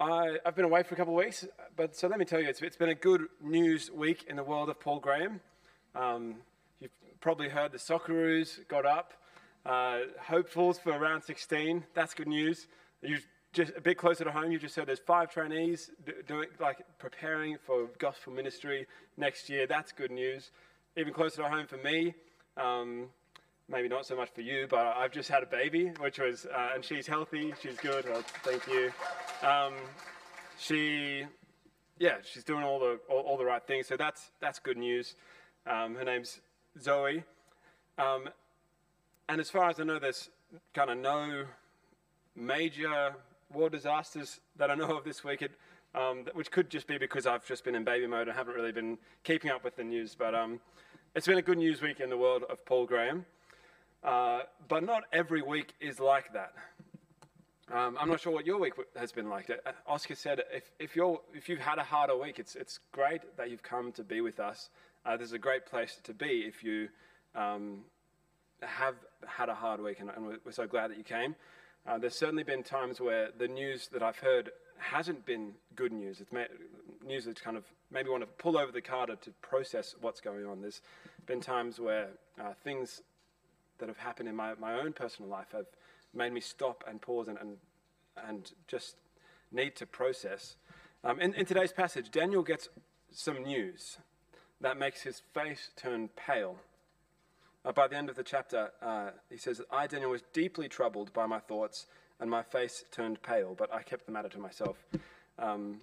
I, I've been away for a couple of weeks, but so let me tell you, it's, it's been a good news week in the world of Paul Graham. Um, you've probably heard the Socceroos got up, uh, hopefuls for round 16. That's good news. You just a bit closer to home. You just heard there's five trainees doing like preparing for gospel ministry next year. That's good news. Even closer to home for me. Um, maybe not so much for you, but I've just had a baby, which was, uh, and she's healthy, she's good. Well, thank you. Um, she, yeah, she's doing all the all, all, the right things. So that's that's good news. Um, her name's Zoe, um, and as far as I know, there's kind of no major war disasters that I know of this week. It, um, which could just be because I've just been in baby mode and haven't really been keeping up with the news. But um, it's been a good news week in the world of Paul Graham. Uh, but not every week is like that. Um, I'm not sure what your week has been like. Uh, Oscar said, if, if, you're, if you've had a harder week, it's, it's great that you've come to be with us. Uh, this is a great place to be if you um, have had a hard week, and, and, we're so glad that you came. Uh, there's certainly been times where the news that I've heard hasn't been good news. It's news that's kind of maybe want to pull over the car to process what's going on. There's been times where uh, things that have happened in my, my own personal life have made me stop and pause and, and, and just need to process. Um, in, in today's passage, Daniel gets some news that makes his face turn pale. Uh, by the end of the chapter, uh, he says, I, Daniel, was deeply troubled by my thoughts, and my face turned pale, but I kept the matter to myself. Um,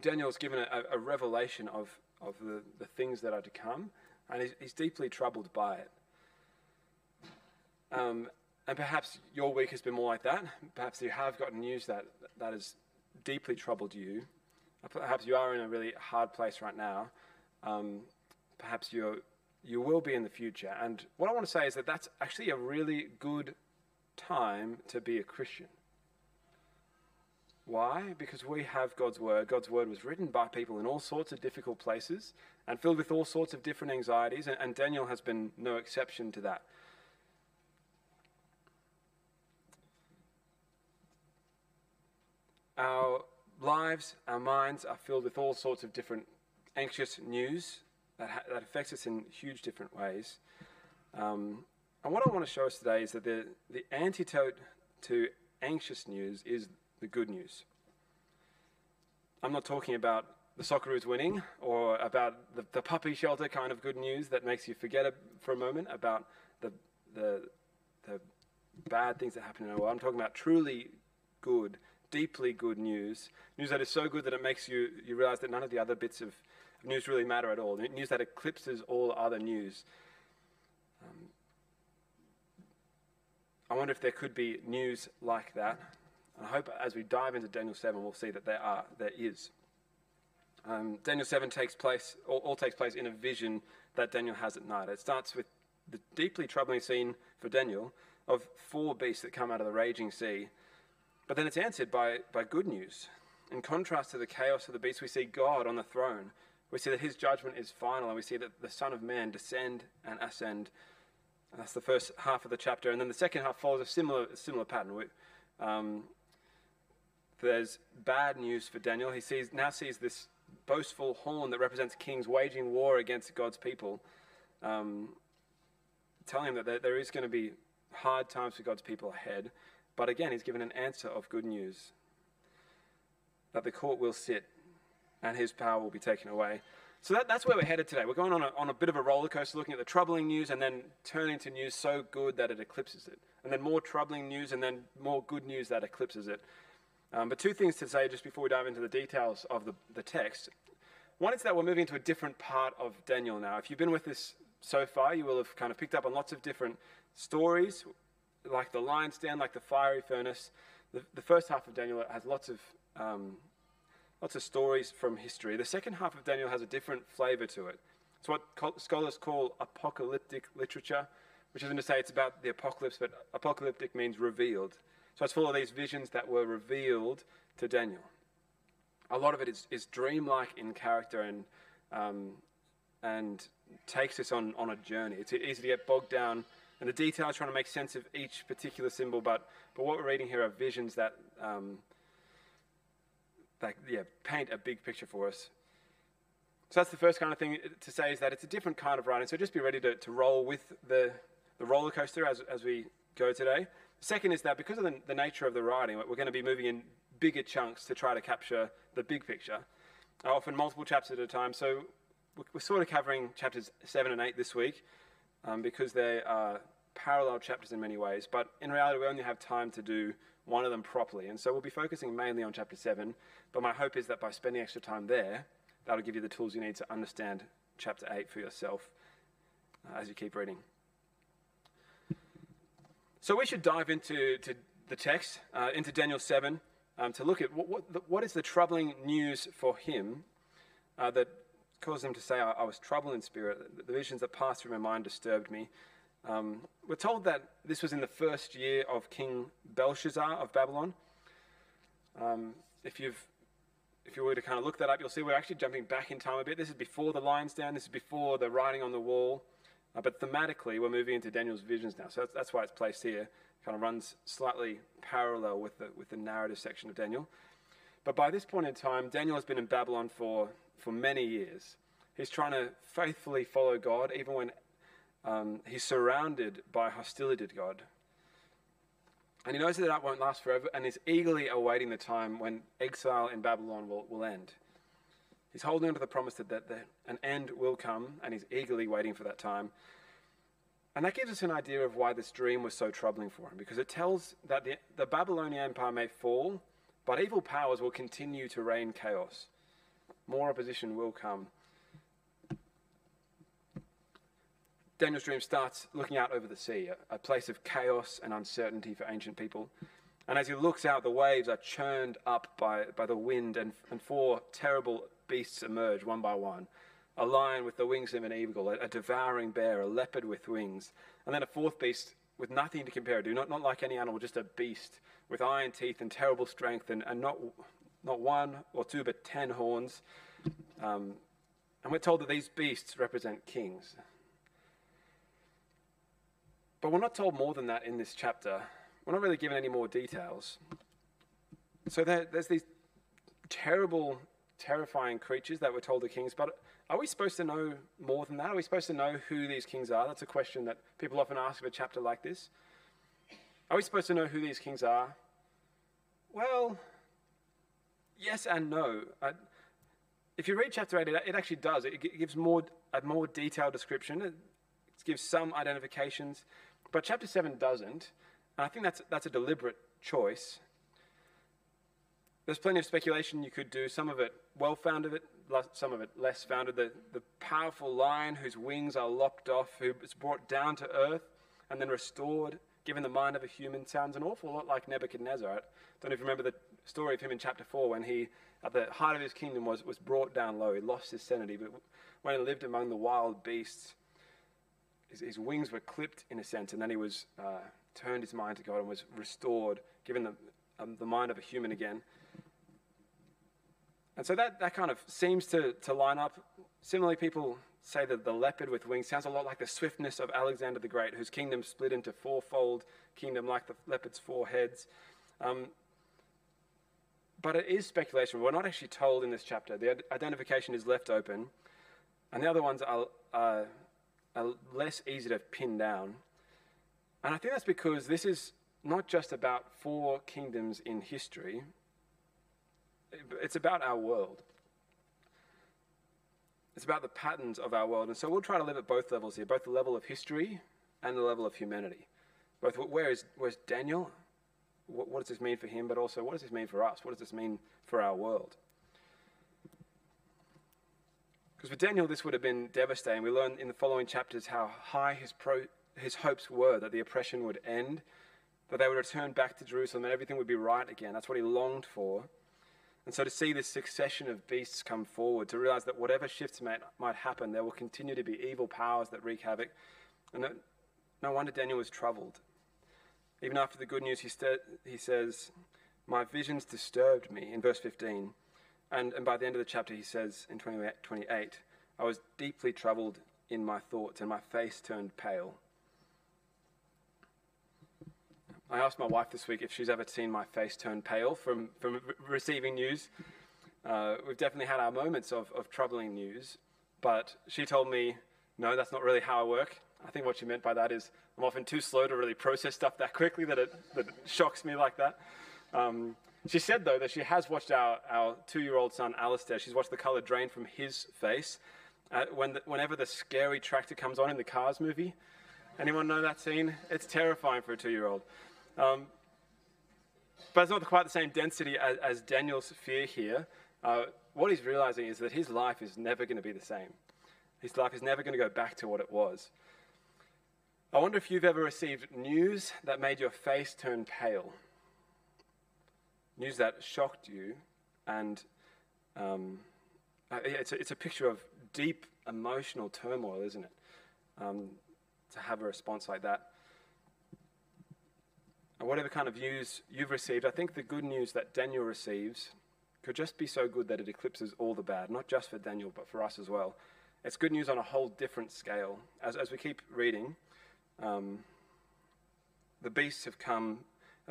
Daniel's given a, a, revelation of, of the, the things that are to come, and he's, he's deeply troubled by it. Um, and perhaps your week has been more like that. Perhaps you have gotten news that that has deeply troubled you. Perhaps you are in a really hard place right now. Um, perhaps you you will be in the future. And what I want to say is that that's actually a really good time to be a Christian. Why? Because we have God's Word. God's Word was written by people in all sorts of difficult places and filled with all sorts of different anxieties, and, and Daniel has been no exception to that. Our lives, our minds are filled with all sorts of different anxious news that, ha- that affects us in huge different ways. Um, and what I want to show us today is that the, the antidote to anxious news is the good news. I'm not talking about the Socceroos winning or about the, the puppy shelter kind of good news that makes you forget for a moment about the, the, the bad things that happen in our world. I'm talking about truly good deeply good news, news that is so good that it makes you, you realize that none of the other bits of news really matter at all, news that eclipses all other news. Um, I wonder if there could be news like that. I hope as we dive into Daniel 7, we'll see that there, are, there is. Um, Daniel 7 takes place, all, all takes place in a vision that Daniel has at night. It starts with the deeply troubling scene for Daniel of four beasts that come out of the raging sea but then it's answered by, by good news. In contrast to the chaos of the beast, we see God on the throne. We see that his judgment is final, and we see that the Son of Man descend and ascend. And that's the first half of the chapter. And then the second half follows a similar, similar pattern. We, um, there's bad news for Daniel. He sees, now sees this boastful horn that represents kings waging war against God's people, um, telling him that there, there is going to be hard times for God's people ahead. But again, he's given an answer of good news that the court will sit and his power will be taken away. So that, that's where we're headed today. We're going on a, on a bit of a roller coaster looking at the troubling news and then turning to news so good that it eclipses it. And then more troubling news and then more good news that eclipses it. Um, but two things to say just before we dive into the details of the, the text. One is that we're moving to a different part of Daniel now. If you've been with us so far, you will have kind of picked up on lots of different stories like the lion's den, like the fiery furnace. The, the first half of Daniel has lots of um, lots of stories from history. The second half of Daniel has a different flavor to it. It's what scholars call apocalyptic literature, which isn't to say it's about the apocalypse, but apocalyptic means revealed. So it's full of these visions that were revealed to Daniel. A lot of it is, is dreamlike in character and, um, and takes us on, on a journey. It's easy to get bogged down and the detail is trying to make sense of each particular symbol, but, but what we're reading here are visions that, um, like, yeah, paint a big picture for us. So that's the first kind of thing to say is that it's a different kind of writing. So just be ready to, to roll with the, the roller coaster as, as we go today. Second is that because of the, the nature of the writing, we're going to be moving in bigger chunks to try to capture the big picture, uh, often multiple chapters at a time. So we're sort of covering chapters 7 and 8 this week um, because they are parallel chapters in many ways. But in reality, we only have time to do one of them properly. And so we'll be focusing mainly on chapter 7. But my hope is that by spending extra time there, that'll give you the tools you need to understand chapter 8 for yourself uh, as you keep reading. So we should dive into to the text, uh, into Daniel 7, um, to look at what, what, what is the troubling news for him uh, that caused him to say, I, I, was troubled in spirit. The visions that passed through my mind disturbed me. Um, we're told that this was in the first year of King Belshazzar of Babylon. Um, if you've if you were to kind of look that up, you'll see we're actually jumping back in time a bit. This is before the lion's den. This is before the writing on the wall. Uh, but thematically, we're moving into Daniel's visions now. So that's, that's why it's placed here. It kind of runs slightly parallel with the, with the narrative section of Daniel. But by this point in time, Daniel has been in Babylon for, for many years. He's trying to faithfully follow God, even when um, he's surrounded by hostility to God. And he knows that that won't last forever, and is eagerly awaiting the time when exile in Babylon will, will end. He's holding on to the promise that, that, that an end will come, and he's eagerly waiting for that time. And that gives us an idea of why this dream was so troubling for him, because it tells that the, the Babylonian Empire may fall, but evil powers will continue to reign chaos. More opposition will come. Daniel's dream starts looking out over the sea, a, a place of chaos and uncertainty for ancient people. And as he looks out, the waves are churned up by, by the wind, and, and four terrible beasts emerge one by one a lion with the wings of an eagle, a, a devouring bear, a leopard with wings, and then a fourth beast with nothing to compare to, not, not like any animal, just a beast with iron teeth and terrible strength, and, and not, not one or two, but ten horns. Um, and we're told that these beasts represent kings. But we're not told more than that in this chapter. We're not really given any more details. So there, there's these terrible terrifying creatures that we're told are kings, but are we supposed to know more than that? Are we supposed to know who these kings are? That's a question that people often ask of a chapter like this. Are we supposed to know who these kings are? Well, yes and no. I, if you read chapter 8, it, it actually does. It, it, gives more, a more detailed description, it gives some identifications, but chapter 7 doesn't. And I think that's, that's a deliberate choice. There's plenty of speculation you could do, some of it well founded, some of it less founded. The, the powerful lion whose wings are lopped off, who is brought down to earth and then restored, given the mind of a human, sounds an awful lot like Nebuchadnezzar. I don't know if you remember the story of him in chapter 4 when he, at the height of his kingdom, was, was brought down low. He lost his sanity, but when he lived among the wild beasts, his, his wings were clipped in a sense, and then he was uh, turned his mind to God and was restored, given the, um, the mind of a human again. And so that, that kind of seems to, to line up. Similarly, people say that the leopard with wings sounds a lot like the swiftness of Alexander the Great, whose kingdom split into fourfold kingdom like the leopard's four heads. Um, but it is speculation. We're not actually told in this chapter. The identification is left open. And the other ones are, are, are less easy to pin down. And I think that's because this is not just about four kingdoms in history, it's about our world. It's about the patterns of our world. And so we'll try to live at both levels here, both the level of history and the level of humanity. Both where is, where's Daniel? What, what does this mean for him? But also, what does this mean for us? What does this mean for our world? Because for Daniel, this would have been devastating. We learn in the following chapters how high his, pro, his hopes were that the oppression would end, that they would return back to Jerusalem, and everything would be right again. That's what he longed for. And so to see this succession of beasts come forward, to realize that whatever shifts might, might happen, there will continue to be evil powers that wreak havoc. And that, no wonder Daniel was troubled. Even after the good news, he, st- he says, My visions disturbed me, in verse 15. And, and by the end of the chapter, he says in 28, 28 I was deeply troubled in my thoughts, and my face turned pale. I asked my wife this week if she's ever seen my face turn pale from, from receiving news. Uh, we've definitely had our moments of, of troubling news, but she told me, no, that's not really how I work. I think what she meant by that is I'm often too slow to really process stuff that quickly that it, that it shocks me like that. Um, she said, though, that she has watched our, our two year old son, Alistair. She's watched the color drain from his face uh, when the, whenever the scary tractor comes on in the Cars movie. Anyone know that scene? It's terrifying for a two year old. Um, but it's not quite the same density as, as Daniel's fear here. Uh, what he's realizing is that his life is never going to be the same. His life is never going to go back to what it was. I wonder if you've ever received news that made your face turn pale. News that shocked you, and um, uh, it's, a, it's a picture of deep emotional turmoil, isn't it? Um, to have a response like that. And whatever kind of news you've received, I think the good news that Daniel receives could just be so good that it eclipses all the bad, not just for Daniel, but for us as well. It's good news on a whole different scale. As, as we keep reading, um, the beasts have come.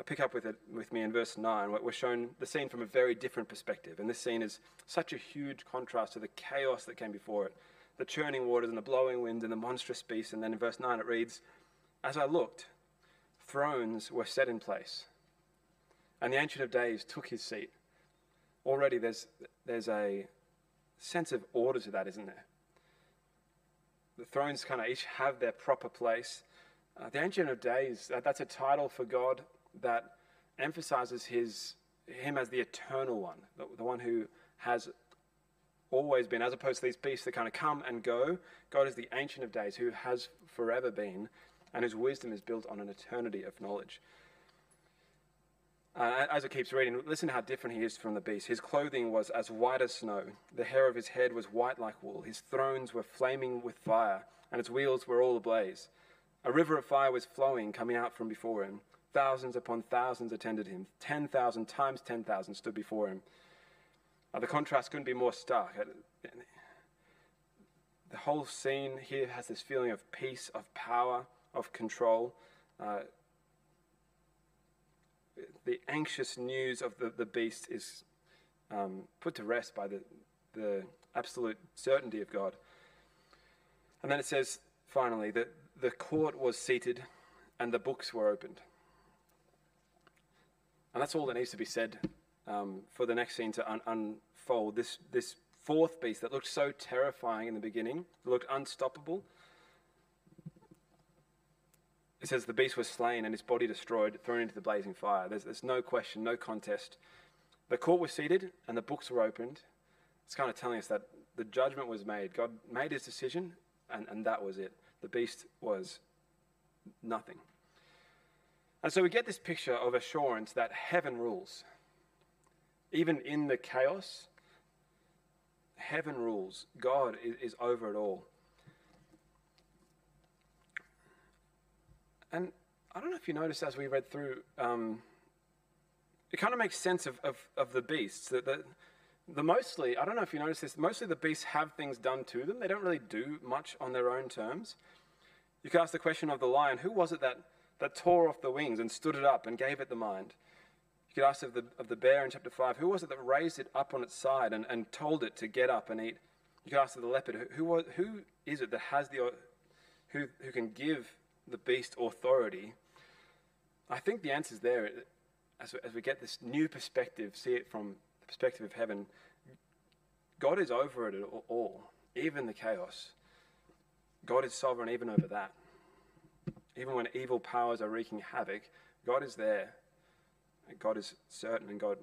Pick up with it with me in verse 9. We're shown the scene from a very different perspective. And this scene is such a huge contrast to the chaos that came before it the churning waters and the blowing wind and the monstrous beast. And then in verse 9 it reads, As I looked, thrones were set in place, and the Ancient of Days took his seat. Already there's, there's a sense of order to that, isn't there? The thrones kind of each have their proper place. Uh, the Ancient of Days, that, that's a title for God that emphasizes his, him as the eternal one, the, the one who has always been, as opposed to these beasts that kind of come and go. God is the Ancient of Days who has forever been, and whose wisdom is built on an eternity of knowledge. Uh, as it keeps reading, listen how different he is from the beast. His clothing was as white as snow. The hair of his head was white like wool. His thrones were flaming with fire, and its wheels were all ablaze. A river of fire was flowing, coming out from before him. Thousands upon thousands attended him. Ten thousand times ten thousand stood before him. The contrast couldn't be more stark. Uh, the whole scene here has this feeling of peace, of power, of control. Uh, the anxious news of the, the beast is um, put to rest by the, the absolute certainty of God. And then it says, finally, that the court was seated and the books were opened. And that's all that needs to be said um, for the next scene to un- unfold. This, this fourth beast that looked so terrifying in the beginning, looked unstoppable, it says the beast was slain and his body destroyed, thrown into the blazing fire. There's, there's no question, no contest. The court was seated and the books were opened. It's kind of telling us that the judgment was made. God made his decision, and, and that was it. The beast was nothing. And so we get this picture of assurance that heaven rules. Even in the chaos, heaven rules. God is, is over it all. And I don't know if you noticed as we read through, um, it kind of makes sense of, of, of the beasts. That the, the mostly, I don't know if you noticed this, mostly the beasts have things done to them. They don't really do much on their own terms. You could ask the question of the lion who was it that, that tore off the wings and stood it up and gave it the mind? You could ask of the, of the bear in chapter 5 who was it that raised it up on its side and, and told it to get up and eat? You could ask of the leopard who, who, who is it that has the, who, who can give the beast authority, I think the answer is there as, as we get this new perspective, see it from the perspective of heaven. God is over it all, even the chaos. God is sovereign even over that. Even when evil powers are wreaking havoc, God is there. God is certain, and God,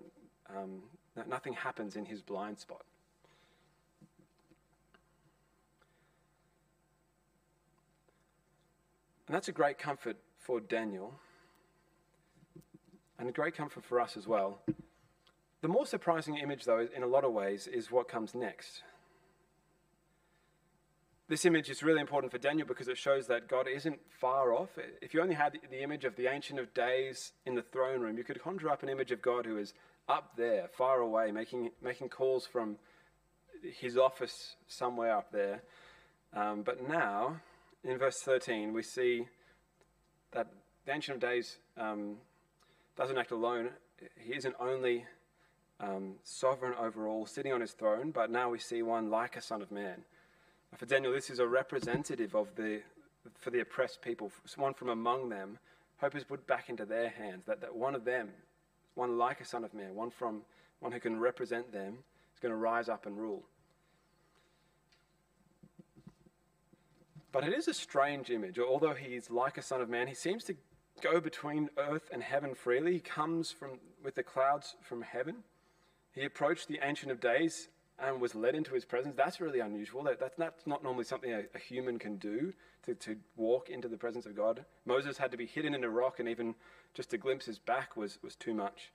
um, nothing happens in his blind spot. And that's a great comfort for Daniel and a great comfort for us as well. The more surprising image, though, in a lot of ways, is what comes next. This image is really important for Daniel because it shows that God isn't far off. If you only had the image of the Ancient of Days in the throne room, you could conjure up an image of God who is up there, far away, making, making calls from his office somewhere up there. Um, but now, in verse 13, we see that the Ancient of Days um, doesn't act alone. He isn't only um, sovereign over all, sitting on his throne, but now we see one like a son of man. For Daniel, this is a representative of the, for the oppressed people, one from among them. Hope is put back into their hands, that, that one of them, one like a son of man, one from one who can represent them, is going to rise up and rule. But it is a strange image. Although he is like a son of man, he seems to go between earth and heaven freely. He comes from with the clouds from heaven. He approached the Ancient of Days and was led into his presence. That's really unusual. That, that's, not, not normally something a, a, human can do to, to walk into the presence of God. Moses had to be hidden in a rock, and even just to glimpse his back was, was too much.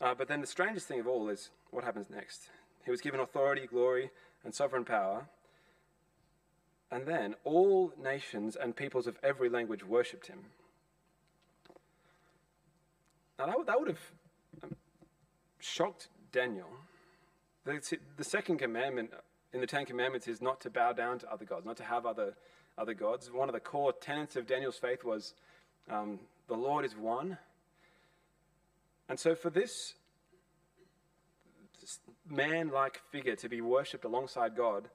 Uh, but then the strangest thing of all is what happens next. He was given authority, glory, and sovereign power. And then all nations and peoples of every language worshipped him. Now, that, that would have um, shocked Daniel. The, second commandment in the Ten Commandments is not to bow down to other gods, not to have other, other gods. One of the core tenets of Daniel's faith was um, the Lord is one. And so, for this man like figure to be worshipped alongside God,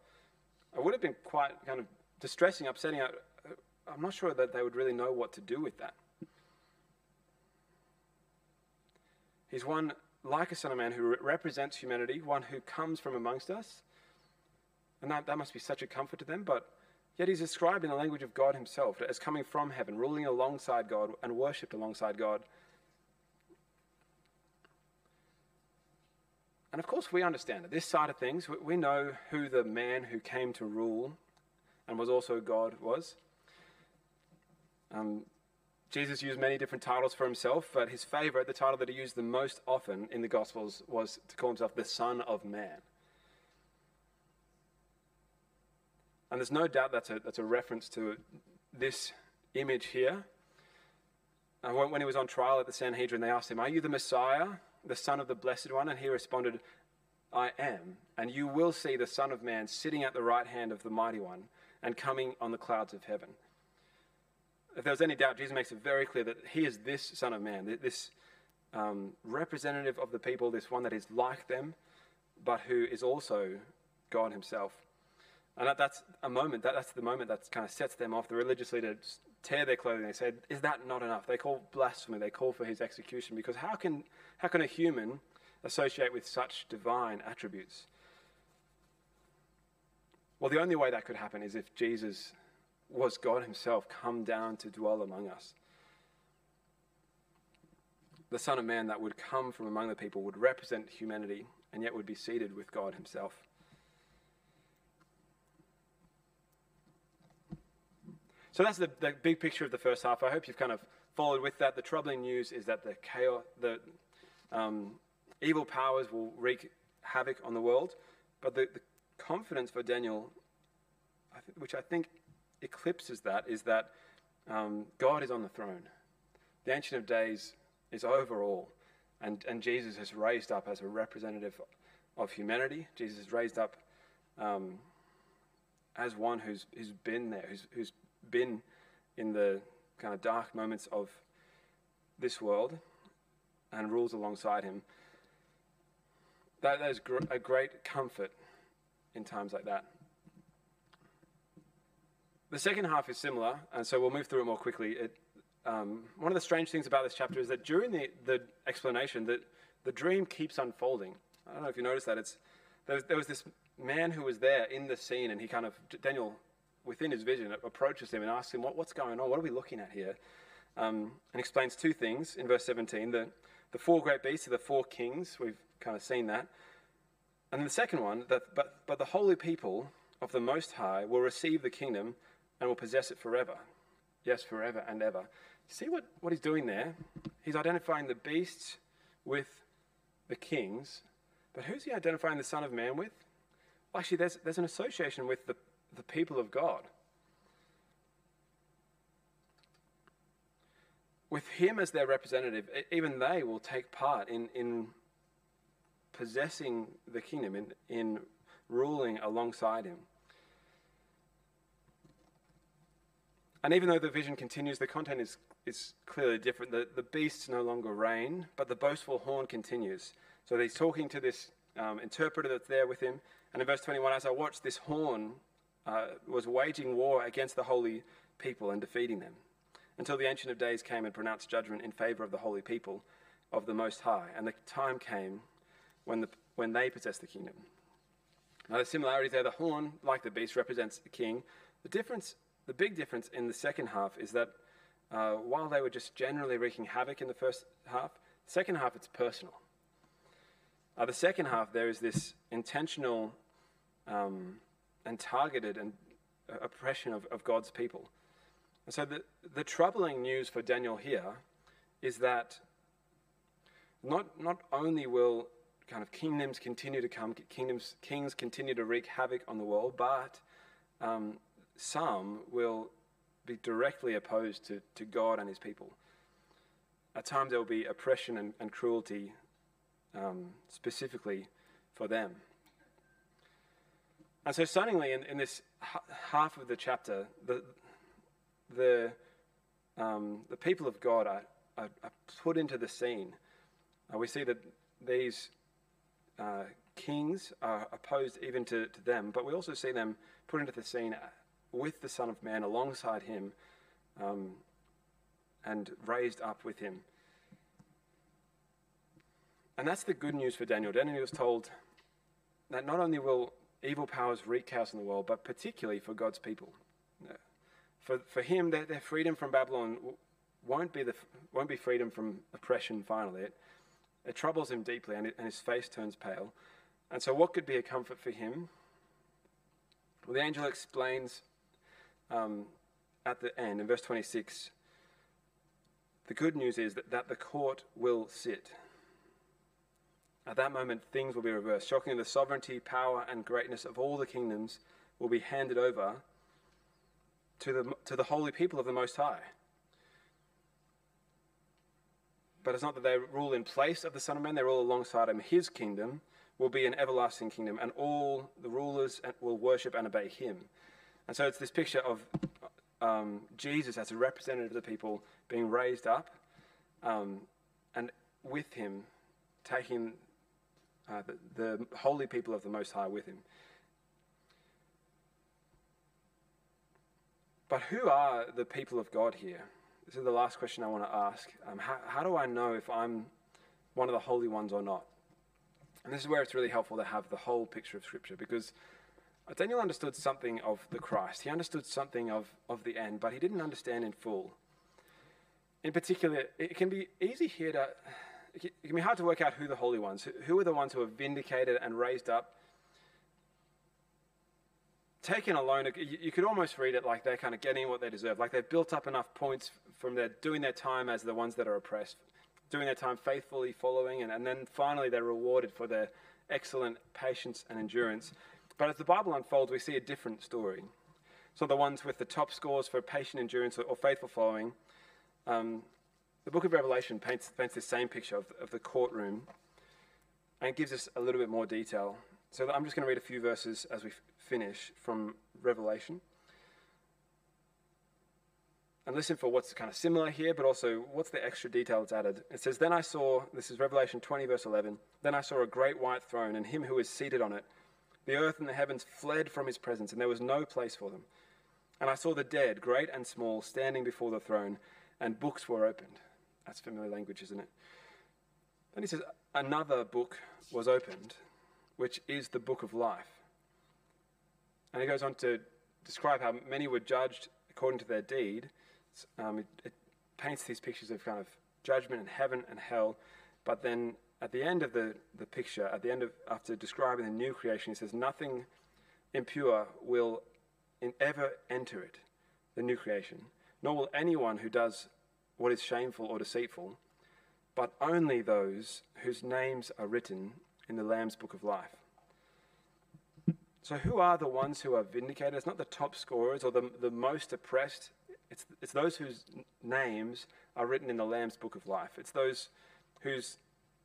it would have been quite kind of distressing, upsetting. I'm not sure that they would really know what to do with that. He's one like a son of man who represents humanity, one who comes from amongst us. And that, that must be such a comfort to them. But yet he's described in the language of God himself as coming from heaven, ruling alongside God and worshipped alongside God. And of course, we understand it. This side of things, we know who the man who came to rule and was also God was. Um, Jesus used many different titles for himself, but his favorite, the title that he used the most often in the Gospels, was to call himself the Son of Man. And there's no doubt that's a, that's a reference to this image here. And when he was on trial at the Sanhedrin, they asked him, Are you the Messiah, the Son of the Blessed One? And he responded, I am. And you will see the Son of Man sitting at the right hand of the Mighty One and coming on the clouds of heaven if there was any doubt, Jesus makes it very clear that he is this Son of Man, this um, representative of the people, this one that is like them, but who is also God himself. And that, that's a moment, that, that's the moment that kind of sets them off. The religious leaders tear their clothing. They said, Is that not enough? They call blasphemy, they call for his execution, because how can, how can a human associate with such divine attributes? Well, the only way that could happen is if Jesus was God Himself come down to dwell among us. The Son of Man that would come from among the people would represent humanity and yet would be seated with God Himself. So that's the, the big picture of the first half. I hope you've kind of followed with that. The troubling news is that the chaos, the um, evil powers will wreak havoc on the world, but the, the confidence for Daniel, which I think eclipses that is that um, God is on the throne. The Ancient of Days is over all, and, and Jesus has raised up as a representative of humanity. Jesus is raised up um, as one who's, who's been there, who's, who's been in the kind of dark moments of this world and rules alongside him. That, that is gr- a great comfort in times like that. The second half is similar, and so we'll move through it more quickly. It, um, one of the strange things about this chapter is that during the, the explanation, that the dream keeps unfolding. I don't know if you noticed that. It's, there, was, there was this man who was there in the scene, and he kind of, Daniel, within his vision, approaches him and asks him, what, What's going on? What are we looking at here? Um, and explains two things in verse 17 the, the four great beasts are the four kings. We've kind of seen that. And the second one, that, but, but the holy people of the Most High will receive the kingdom and will possess it forever. Yes, forever and ever. See what, what he's doing there? He's identifying the beasts with the kings, but who's he identifying the Son of Man with? Well, actually, there's, there's an association with the, the people of God. With him as their representative, even they will take part in, in possessing the kingdom, in, in ruling alongside him. And even though the vision continues, the content is, is clearly different. The, the beasts no longer reign, but the boastful horn continues. So he's talking to this um, interpreter that's there with him. And in verse 21, as I watched, this horn uh, was waging war against the holy people and defeating them until the Ancient of Days came and pronounced judgment in favor of the holy people of the Most High. And the time came when, the, when they possessed the kingdom. Now, the similarities there the horn, like the beast, represents the king. The difference, the big difference in the second half is that uh, while they were just generally wreaking havoc in the first half, second half it's personal. Uh, the second half, there is this intentional um, and targeted and uh, oppression of, of God's people. And so the, the troubling news for Daniel here is that not, not only will kind of kingdoms continue to come, kingdoms, kings continue to wreak havoc on the world, but um, some will be directly opposed to, to God and his people. At times there will be oppression and, and cruelty um, specifically for them. And so, stunningly, in, in this half of the chapter, the, the, um, the people of God are, are, are, put into the scene. Uh, we see that these uh, kings are opposed even to, to them, but we also see them put into the scene with the Son of Man alongside him um, and raised up with him. And that's the good news for Daniel. Daniel was told that not only will evil powers wreak chaos in the world, but particularly for God's people. For, for him, their, their freedom from Babylon won't be, the, won't be freedom from oppression finally. It, it troubles him deeply, and, it, and his face turns pale. And so, what could be a comfort for him? Well, the angel explains um, at the end, in verse 26, the good news is that, that the court will sit. At that moment, things will be reversed. Shockingly, the sovereignty, power, and greatness of all the kingdoms will be handed over to the, to the holy people of the Most High. But it's not that they rule in place of the Son of Man, they rule alongside him. His kingdom will be an everlasting kingdom, and all the rulers will worship and obey him. And so it's this picture of um, Jesus as a representative of the people being raised up, um, and with him taking uh, the, the holy people of the Most High with him. But who are the people of God here? This is the last question I want to ask. Um, how, how do I know if I'm one of the holy ones or not? And this is where it's really helpful to have the whole picture of Scripture because Daniel understood something of the Christ. He understood something of, of the end, but he didn't understand in full. In particular, it can be easy here to it can be hard to work out who the holy ones, who are the ones who are vindicated and raised up. Taken alone, you could almost read it like they're kind of getting what they deserve, like they've built up enough points from their doing their time as the ones that are oppressed, doing their time faithfully following, and, and then finally they're rewarded for their excellent patience and endurance. But as the Bible unfolds, we see a different story. So the ones with the top scores for patient endurance or, faithful following, um, the book of Revelation paints, paints the same picture of, of the courtroom and gives us a little bit more detail. So I'm just going to read a few verses as we f- finish from Revelation. And listen for what's kind of similar here, but also what's the extra detail that's added. It says, Then I saw, this is Revelation 20, verse 11, then I saw a great white throne and him who is seated on it. The earth and the heavens fled from his presence, and there was no place for them. And I saw the dead, great and small, standing before the throne, and books were opened. That's familiar language, isn't it? Then he says, Another book was opened, which is the book of life. And he goes on to describe how many were judged according to their deed. Um, it, it paints these pictures of kind of judgment and heaven and hell. But then at the end of the, the picture, at the end of, after describing the new creation, he says, Nothing impure will in ever enter it, the new creation, nor will anyone who does what is shameful or deceitful, but only those whose names are written in the Lamb's book of life. So, who are the ones who are vindicated? It's not the top scorers or the, the most oppressed. It's, it's those whose names are written in the Lamb's book of life. It's those whose,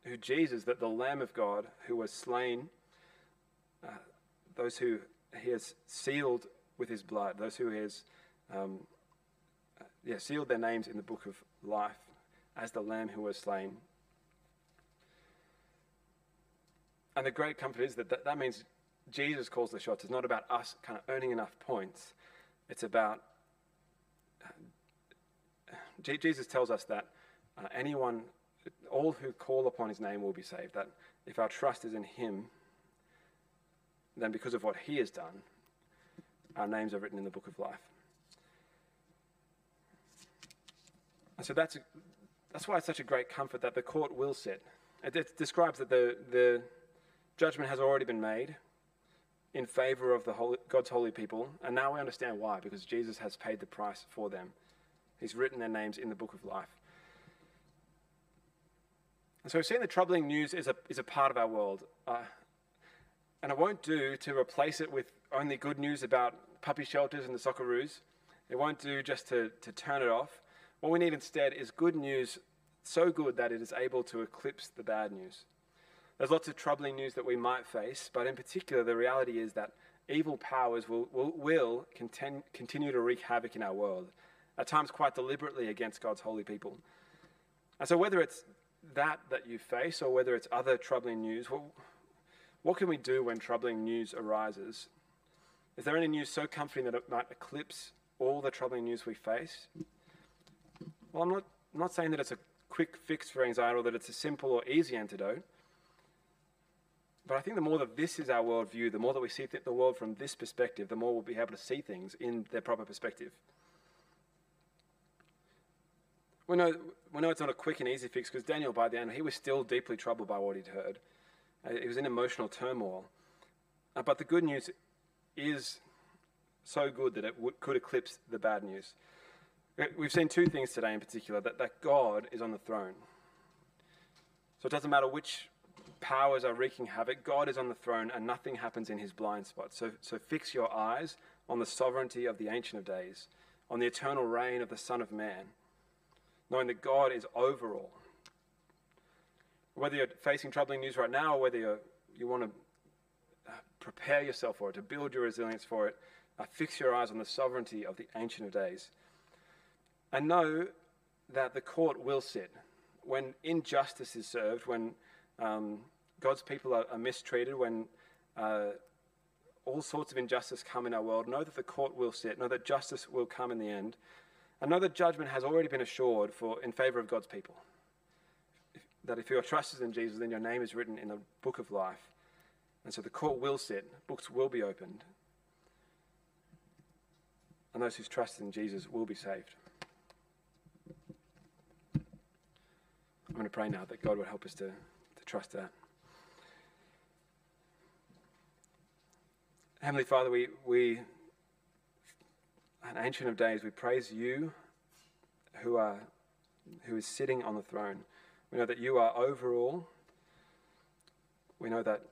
who Jesus, that the Lamb of God, who was slain, uh, those who he has sealed with his blood, those who he has um, yeah, sealed their names in the book of life as the Lamb who was slain. And the great comfort is that, that that means Jesus calls the shots. It's not about us kind of earning enough points. It's about Jesus tells us that uh, anyone, all who call upon his name will be saved. That if our trust is in him, then because of what he has done, our names are written in the book of life. And so that's, a, that's why it's such a great comfort that the court will sit. It, it describes that the, the judgment has already been made in favor of the holy, God's holy people, and now we understand why, because Jesus has paid the price for them. He's written their names in the book of life. And so we've seen the troubling news is a, is a part of our world. Uh, and it won't do to replace it with only good news about puppy shelters and the Socceroos. It won't do just to, to turn it off. What we need instead is good news so good that it is able to eclipse the bad news. There's lots of troubling news that we might face, but in particular, the reality is that evil powers will, will, will conten- continue to wreak havoc in our world, at times quite deliberately against God's holy people. And so, whether it's that that you face or whether it's other troubling news, what, what can we do when troubling news arises? Is there any news so comforting that it might eclipse all the troubling news we face? Well, I'm not, not saying that it's a quick fix for anxiety or that it's a simple or easy antidote. But I think the more that this is our worldview, the more that we see the world from this perspective, the more we'll be able to see things in their proper perspective. We know, we know it's not a quick and easy fix because Daniel, by the end, he was still deeply troubled by what he'd heard. Uh, he was in emotional turmoil. Uh, but the good news is so good that it w- could eclipse the bad news. We've seen two things today in particular that, that God is on the throne. So it doesn't matter which powers are wreaking havoc, God is on the throne and nothing happens in his blind spot. So, so fix your eyes on the sovereignty of the Ancient of Days, on the eternal reign of the Son of Man knowing that God is over all. Whether you're facing troubling news right now, or whether you you want to uh, prepare yourself for it, to build your resilience for it, uh, fix your eyes on the sovereignty of the Ancient of Days. And know that the court will sit. When injustice is served, when um, God's people are, are mistreated, when uh, all sorts of injustice come in our world, know that the court will sit. Know that justice will come in the end. Another judgment has already been assured for, in favor of God's people. If, that if your trust is in Jesus, then your name is written in the book of life. And so the court will sit, books will be opened, and those whose trust in Jesus will be saved. I'm going to pray now that God would help us to, to trust that. Heavenly Father, we, we an Ancient of Days, we praise you who, are, who is sitting on the throne. We know that you are over all. We know that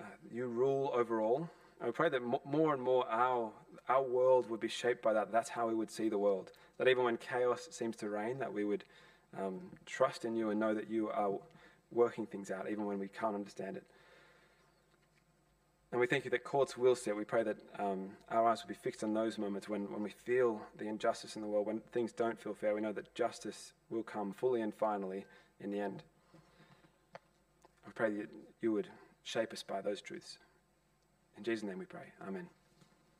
uh, you rule over all. And we pray that more and more our, our world would be shaped by that. That's how we would see the world. That even when chaos seems to reign, that we would um, trust in you and know that you are working things out, even when we can't understand it. And we thank you that courts will sit. We pray that um, our eyes will be fixed on those moments when, when we feel the injustice in the world, when things don't feel fair. We know that justice will come fully and finally in the end. We pray that you would shape us by those truths. In Jesus' name we pray. Amen.